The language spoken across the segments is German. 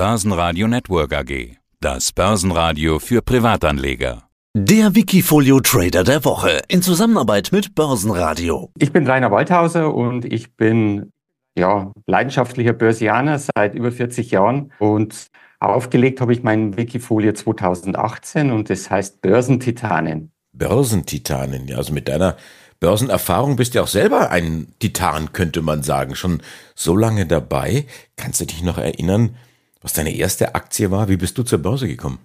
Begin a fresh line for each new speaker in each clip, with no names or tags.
Börsenradio Network AG. Das Börsenradio für Privatanleger.
Der Wikifolio Trader der Woche in Zusammenarbeit mit Börsenradio.
Ich bin Rainer Waldhauser und ich bin ja, leidenschaftlicher Börsianer seit über 40 Jahren und aufgelegt habe ich mein Wikifolio 2018 und das heißt Börsentitanen.
Börsentitanen, ja, also mit deiner Börsenerfahrung bist du ja auch selber ein Titan, könnte man sagen. Schon so lange dabei. Kannst du dich noch erinnern, was deine erste Aktie war? Wie bist du zur Börse gekommen?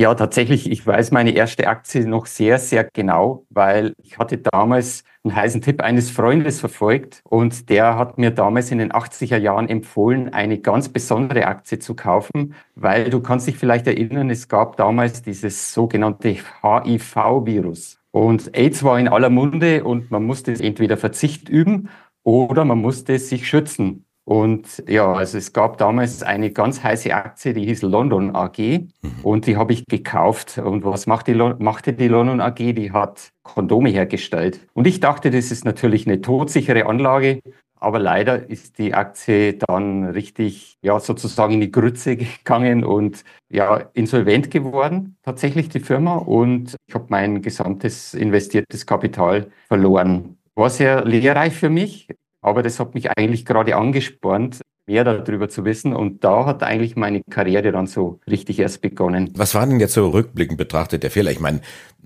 Ja, tatsächlich, ich weiß meine erste Aktie noch sehr, sehr genau, weil ich hatte damals einen heißen Tipp eines Freundes verfolgt und der hat mir damals in den 80er Jahren empfohlen, eine ganz besondere Aktie zu kaufen, weil du kannst dich vielleicht erinnern, es gab damals dieses sogenannte HIV-Virus. Und AIDS war in aller Munde und man musste entweder Verzicht üben oder man musste sich schützen. Und ja, also es gab damals eine ganz heiße Aktie, die hieß London AG mhm. und die habe ich gekauft. Und was macht die, machte die London AG? Die hat Kondome hergestellt. Und ich dachte, das ist natürlich eine todsichere Anlage. Aber leider ist die Aktie dann richtig, ja, sozusagen in die Grütze gegangen und ja, insolvent geworden, tatsächlich die Firma. Und ich habe mein gesamtes investiertes Kapital verloren. War sehr lehrreich für mich. Aber das hat mich eigentlich gerade angespornt, mehr darüber zu wissen. Und da hat eigentlich meine Karriere dann so richtig erst begonnen.
Was war denn jetzt so rückblickend betrachtet der Fehler? Ich meine,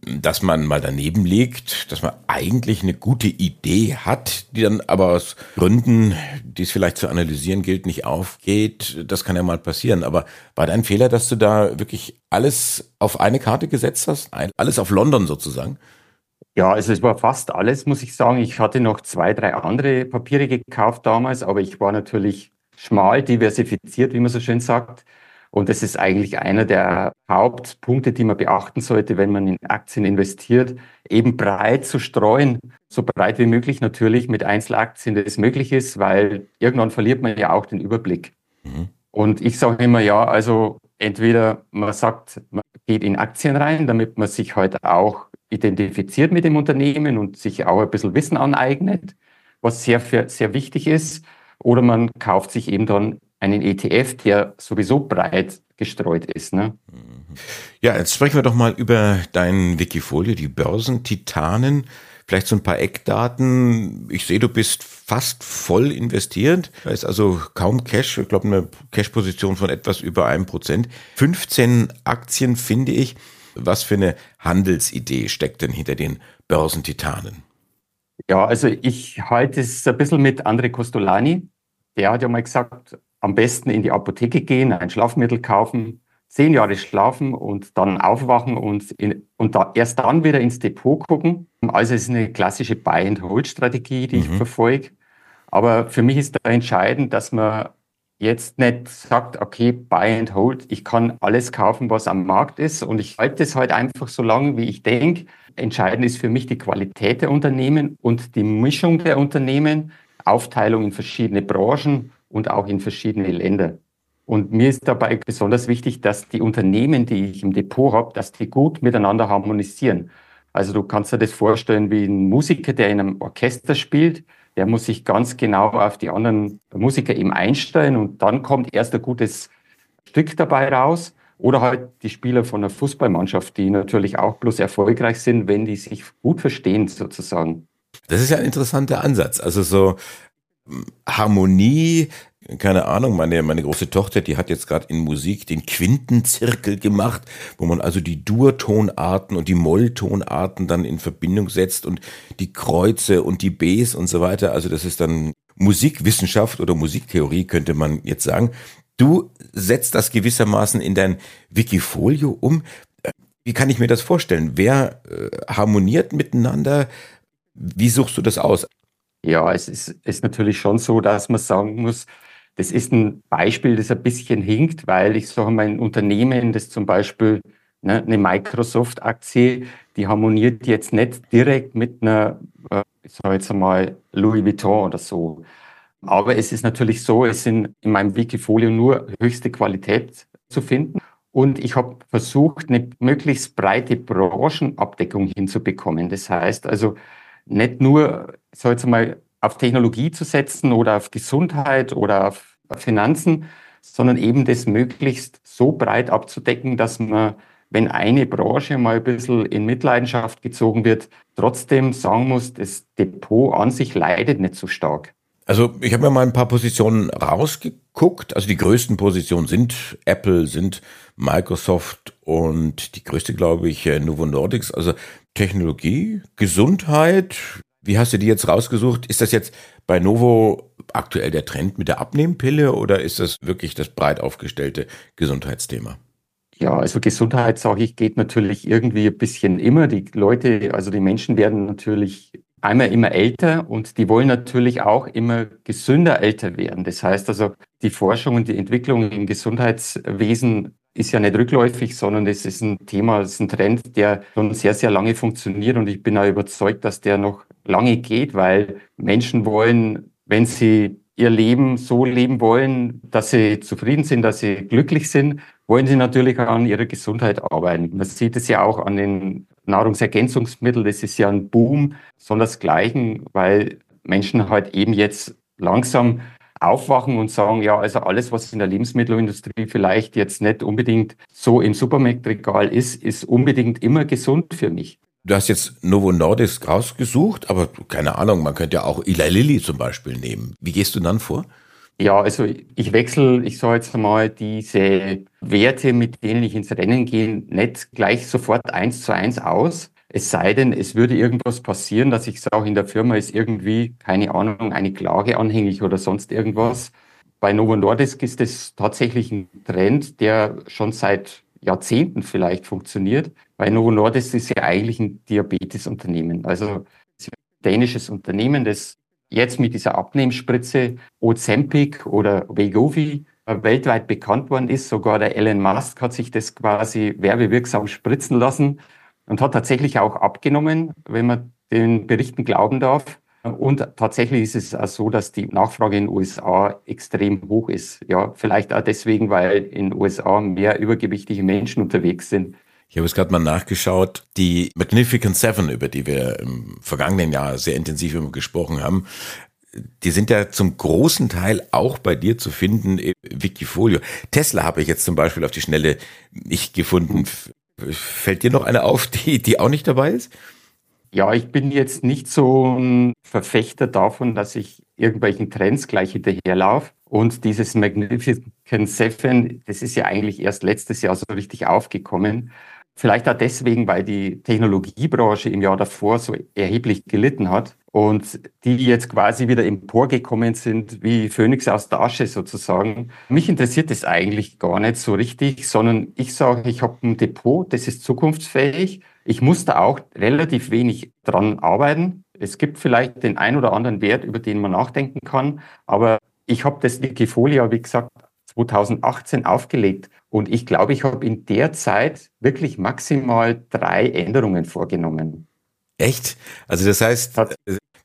dass man mal daneben liegt, dass man eigentlich eine gute Idee hat, die dann aber aus Gründen, die es vielleicht zu analysieren gilt, nicht aufgeht, das kann ja mal passieren. Aber war dein Fehler, dass du da wirklich alles auf eine Karte gesetzt hast? Alles auf London sozusagen?
Ja, also es war fast alles, muss ich sagen. Ich hatte noch zwei, drei andere Papiere gekauft damals, aber ich war natürlich schmal diversifiziert, wie man so schön sagt. Und das ist eigentlich einer der Hauptpunkte, die man beachten sollte, wenn man in Aktien investiert, eben breit zu streuen, so breit wie möglich natürlich mit Einzelaktien, das möglich ist, weil irgendwann verliert man ja auch den Überblick. Mhm. Und ich sage immer, ja, also entweder man sagt, man geht in Aktien rein, damit man sich halt auch identifiziert mit dem Unternehmen und sich auch ein bisschen Wissen aneignet, was sehr, sehr wichtig ist. Oder man kauft sich eben dann einen ETF, der sowieso breit gestreut ist. Ne?
Ja, jetzt sprechen wir doch mal über dein Wikifolio, die Börsentitanen. Vielleicht so ein paar Eckdaten. Ich sehe, du bist fast voll investiert. Da ist also kaum Cash. Ich glaube, eine Cash-Position von etwas über einem Prozent. 15 Aktien finde ich. Was für eine Handelsidee steckt denn hinter den Börsentitanen?
Ja, also ich halte es ein bisschen mit André Costolani. Der hat ja mal gesagt, am besten in die Apotheke gehen, ein Schlafmittel kaufen, zehn Jahre schlafen und dann aufwachen und, in, und da, erst dann wieder ins Depot gucken. Also es ist eine klassische Buy-and-Hold-Strategie, die mhm. ich verfolge. Aber für mich ist da entscheidend, dass man jetzt nicht sagt, okay, buy and hold, ich kann alles kaufen, was am Markt ist und ich halte es halt einfach so lange, wie ich denke. Entscheidend ist für mich die Qualität der Unternehmen und die Mischung der Unternehmen, Aufteilung in verschiedene Branchen und auch in verschiedene Länder. Und mir ist dabei besonders wichtig, dass die Unternehmen, die ich im Depot habe, dass die gut miteinander harmonisieren. Also du kannst dir das vorstellen wie ein Musiker, der in einem Orchester spielt der muss sich ganz genau auf die anderen Musiker eben einstellen und dann kommt erst ein gutes Stück dabei raus. Oder halt die Spieler von der Fußballmannschaft, die natürlich auch bloß erfolgreich sind, wenn die sich gut verstehen, sozusagen.
Das ist ja ein interessanter Ansatz. Also so Harmonie, keine Ahnung, meine, meine große Tochter, die hat jetzt gerade in Musik den Quintenzirkel gemacht, wo man also die Durtonarten und die Molltonarten dann in Verbindung setzt und die Kreuze und die Bs und so weiter. Also das ist dann Musikwissenschaft oder Musiktheorie, könnte man jetzt sagen. Du setzt das gewissermaßen in dein Wikifolio um. Wie kann ich mir das vorstellen? Wer äh, harmoniert miteinander? Wie suchst du das aus?
Ja, es ist, ist natürlich schon so, dass man sagen muss, das ist ein Beispiel, das ein bisschen hinkt, weil ich sage mal, ein Unternehmen, das zum Beispiel ne, eine Microsoft-Aktie, die harmoniert jetzt nicht direkt mit einer, äh, ich sage jetzt einmal, Louis Vuitton oder so. Aber es ist natürlich so, es sind in meinem Wikifolio nur höchste Qualität zu finden. Und ich habe versucht, eine möglichst breite Branchenabdeckung hinzubekommen. Das heißt also, nicht nur, ich sage jetzt mal, auf Technologie zu setzen oder auf Gesundheit oder auf Finanzen, sondern eben das möglichst so breit abzudecken, dass man, wenn eine Branche mal ein bisschen in Mitleidenschaft gezogen wird, trotzdem sagen muss, das Depot an sich leidet nicht so stark.
Also ich habe mir mal ein paar Positionen rausgeguckt. Also die größten Positionen sind Apple, sind Microsoft und die größte, glaube ich, äh, Novo Nordics. Also Technologie, Gesundheit. Wie hast du die jetzt rausgesucht? Ist das jetzt bei Novo aktuell der Trend mit der Abnehmpille oder ist das wirklich das breit aufgestellte Gesundheitsthema?
Ja, also Gesundheit, sage ich, geht natürlich irgendwie ein bisschen immer. Die Leute, also die Menschen werden natürlich einmal immer älter und die wollen natürlich auch immer gesünder älter werden. Das heißt also, die Forschung und die Entwicklung im Gesundheitswesen ist ja nicht rückläufig, sondern es ist ein Thema, es ist ein Trend, der schon sehr, sehr lange funktioniert und ich bin auch überzeugt, dass der noch lange geht, weil Menschen wollen, wenn sie ihr Leben so leben wollen, dass sie zufrieden sind, dass sie glücklich sind, wollen sie natürlich an ihrer Gesundheit arbeiten. Man sieht es ja auch an den Nahrungsergänzungsmitteln, das ist ja ein Boom, sondersgleichen, weil Menschen halt eben jetzt langsam aufwachen und sagen, ja, also alles, was in der Lebensmittelindustrie vielleicht jetzt nicht unbedingt so im Supermarktregal ist, ist unbedingt immer gesund für mich.
Du hast jetzt Novo Nordisk rausgesucht, aber keine Ahnung, man könnte ja auch Eli Lilly zum Beispiel nehmen. Wie gehst du dann vor?
Ja, also ich wechsle, ich sage jetzt mal, diese Werte, mit denen ich ins Rennen gehe, nicht gleich sofort eins zu eins aus. Es sei denn, es würde irgendwas passieren, dass ich sage, in der Firma ist irgendwie, keine Ahnung, eine Klage anhängig oder sonst irgendwas. Bei Novo Nordisk ist das tatsächlich ein Trend, der schon seit Jahrzehnten vielleicht funktioniert. Bei Novo Nordisk ist ja eigentlich ein Diabetesunternehmen. Also ein dänisches Unternehmen, das jetzt mit dieser Abnehmspritze Ozempic oder Wegovy weltweit bekannt worden ist. Sogar der Elon Musk hat sich das quasi werbewirksam spritzen lassen und hat tatsächlich auch abgenommen, wenn man den Berichten glauben darf. Und tatsächlich ist es auch so, dass die Nachfrage in den USA extrem hoch ist. Ja, vielleicht auch deswegen, weil in den USA mehr übergewichtige Menschen unterwegs sind.
Ich habe es gerade mal nachgeschaut. Die Magnificent Seven, über die wir im vergangenen Jahr sehr intensiv gesprochen haben, die sind ja zum großen Teil auch bei dir zu finden im Wikifolio. Tesla habe ich jetzt zum Beispiel auf die Schnelle nicht gefunden. Fällt dir noch eine auf, die, die auch nicht dabei ist?
Ja, ich bin jetzt nicht so ein Verfechter davon, dass ich irgendwelchen Trends gleich hinterherlaufe. Und dieses Magnificent Seven, das ist ja eigentlich erst letztes Jahr so richtig aufgekommen. Vielleicht auch deswegen, weil die Technologiebranche im Jahr davor so erheblich gelitten hat und die jetzt quasi wieder emporgekommen sind, wie Phönix aus der Asche sozusagen. Mich interessiert das eigentlich gar nicht so richtig, sondern ich sage, ich habe ein Depot, das ist zukunftsfähig. Ich muss da auch relativ wenig dran arbeiten. Es gibt vielleicht den ein oder anderen Wert, über den man nachdenken kann, aber ich habe das Wikifolia, wie gesagt, 2018 aufgelegt. Und ich glaube, ich habe in der Zeit wirklich maximal drei Änderungen vorgenommen.
Echt? Also das heißt,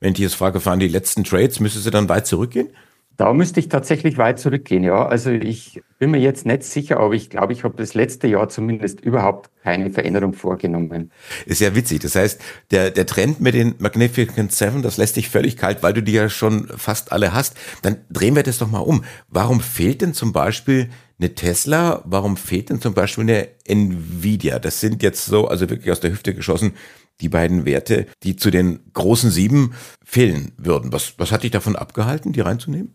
wenn ich jetzt frage, fahren die letzten Trades, müsste sie dann weit zurückgehen?
Da müsste ich tatsächlich weit zurückgehen, ja. Also ich bin mir jetzt nicht sicher, aber ich glaube, ich habe das letzte Jahr zumindest überhaupt keine Veränderung vorgenommen.
Ist ja witzig. Das heißt, der, der Trend mit den Magnificent Seven, das lässt dich völlig kalt, weil du die ja schon fast alle hast. Dann drehen wir das doch mal um. Warum fehlt denn zum Beispiel eine Tesla? Warum fehlt denn zum Beispiel eine Nvidia? Das sind jetzt so, also wirklich aus der Hüfte geschossen, die beiden Werte, die zu den großen sieben fehlen würden. Was, was hat dich davon abgehalten, die reinzunehmen?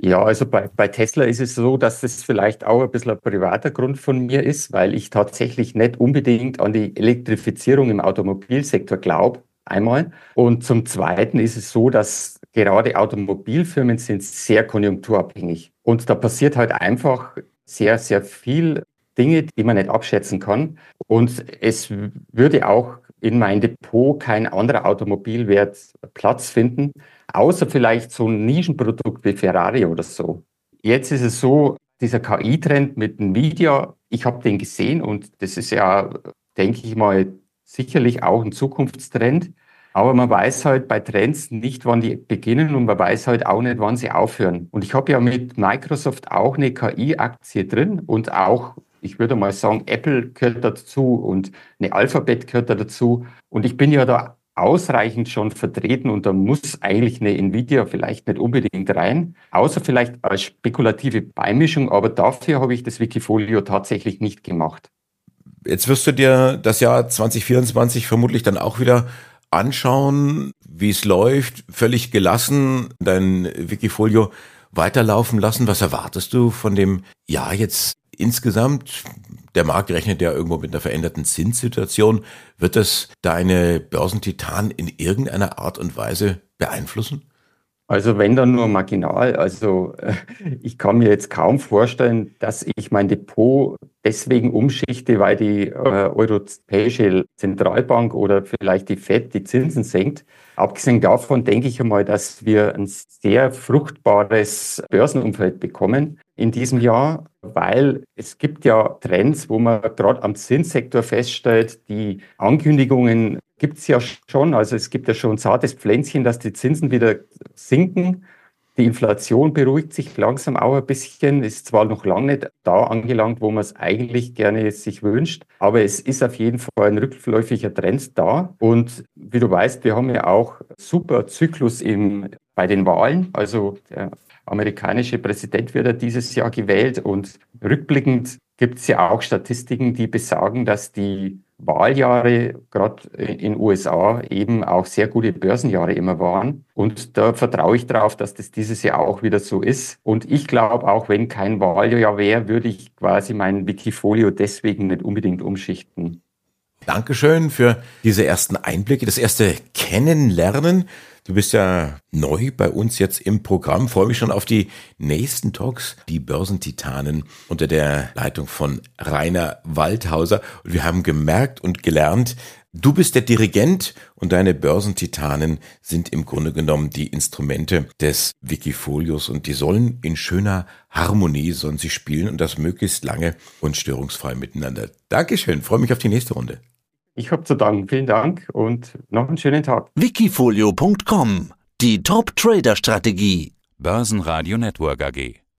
Ja, also bei, bei Tesla ist es so, dass es vielleicht auch ein bisschen ein privater Grund von mir ist, weil ich tatsächlich nicht unbedingt an die Elektrifizierung im Automobilsektor glaube, einmal. Und zum Zweiten ist es so, dass gerade Automobilfirmen sind sehr konjunkturabhängig. Und da passiert halt einfach sehr, sehr viel Dinge, die man nicht abschätzen kann. Und es würde auch in mein Depot kein anderer Automobilwert Platz finden, außer vielleicht so ein Nischenprodukt wie Ferrari oder so. Jetzt ist es so, dieser KI-Trend mit Nvidia, ich habe den gesehen und das ist ja, denke ich mal, sicherlich auch ein Zukunftstrend. Aber man weiß halt bei Trends nicht, wann die beginnen und man weiß halt auch nicht, wann sie aufhören. Und ich habe ja mit Microsoft auch eine KI-Aktie drin und auch ich würde mal sagen, Apple gehört dazu und eine Alphabet gehört da dazu. Und ich bin ja da ausreichend schon vertreten und da muss eigentlich eine Nvidia vielleicht nicht unbedingt rein, außer vielleicht als spekulative Beimischung, aber dafür habe ich das Wikifolio tatsächlich nicht gemacht.
Jetzt wirst du dir das Jahr 2024 vermutlich dann auch wieder anschauen, wie es läuft, völlig gelassen dein Wikifolio weiterlaufen lassen. Was erwartest du von dem Jahr jetzt insgesamt? Der Markt rechnet ja irgendwo mit einer veränderten Zinssituation. Wird das deine Börsentitan in irgendeiner Art und Weise beeinflussen?
Also wenn dann nur marginal. Also äh, ich kann mir jetzt kaum vorstellen, dass ich mein Depot deswegen umschichte, weil die äh, Europäische Zentralbank oder vielleicht die FED die Zinsen senkt. Abgesehen davon denke ich einmal, dass wir ein sehr fruchtbares Börsenumfeld bekommen in diesem Jahr, weil es gibt ja Trends, wo man gerade am Zinssektor feststellt, die Ankündigungen gibt es ja schon. Also es gibt ja schon zartes Pflänzchen, dass die Zinsen wieder sinken. Die Inflation beruhigt sich langsam auch ein bisschen, ist zwar noch lange nicht da angelangt, wo man es eigentlich gerne sich wünscht, aber es ist auf jeden Fall ein rückläufiger Trend da. Und wie du weißt, wir haben ja auch super Zyklus im, bei den Wahlen. Also der amerikanische Präsident wird ja dieses Jahr gewählt und rückblickend gibt es ja auch Statistiken, die besagen, dass die Wahljahre, gerade in USA, eben auch sehr gute Börsenjahre immer waren. Und da vertraue ich darauf, dass das dieses Jahr auch wieder so ist. Und ich glaube, auch wenn kein Wahljahr wäre, würde ich quasi mein Wikifolio deswegen nicht unbedingt umschichten.
Dankeschön für diese ersten Einblicke, das erste Kennenlernen Du bist ja neu bei uns jetzt im Programm. Freue mich schon auf die nächsten Talks, die Börsentitanen unter der Leitung von Rainer Waldhauser. Und wir haben gemerkt und gelernt, du bist der Dirigent und deine Börsentitanen sind im Grunde genommen die Instrumente des Wikifolios und die sollen in schöner Harmonie sollen sie spielen und das möglichst lange und störungsfrei miteinander. Dankeschön. Freue mich auf die nächste Runde.
Ich habe zu danken. Vielen Dank und noch einen schönen Tag.
Wikifolio.com Die Top-Trader-Strategie.
Börsenradio Network AG.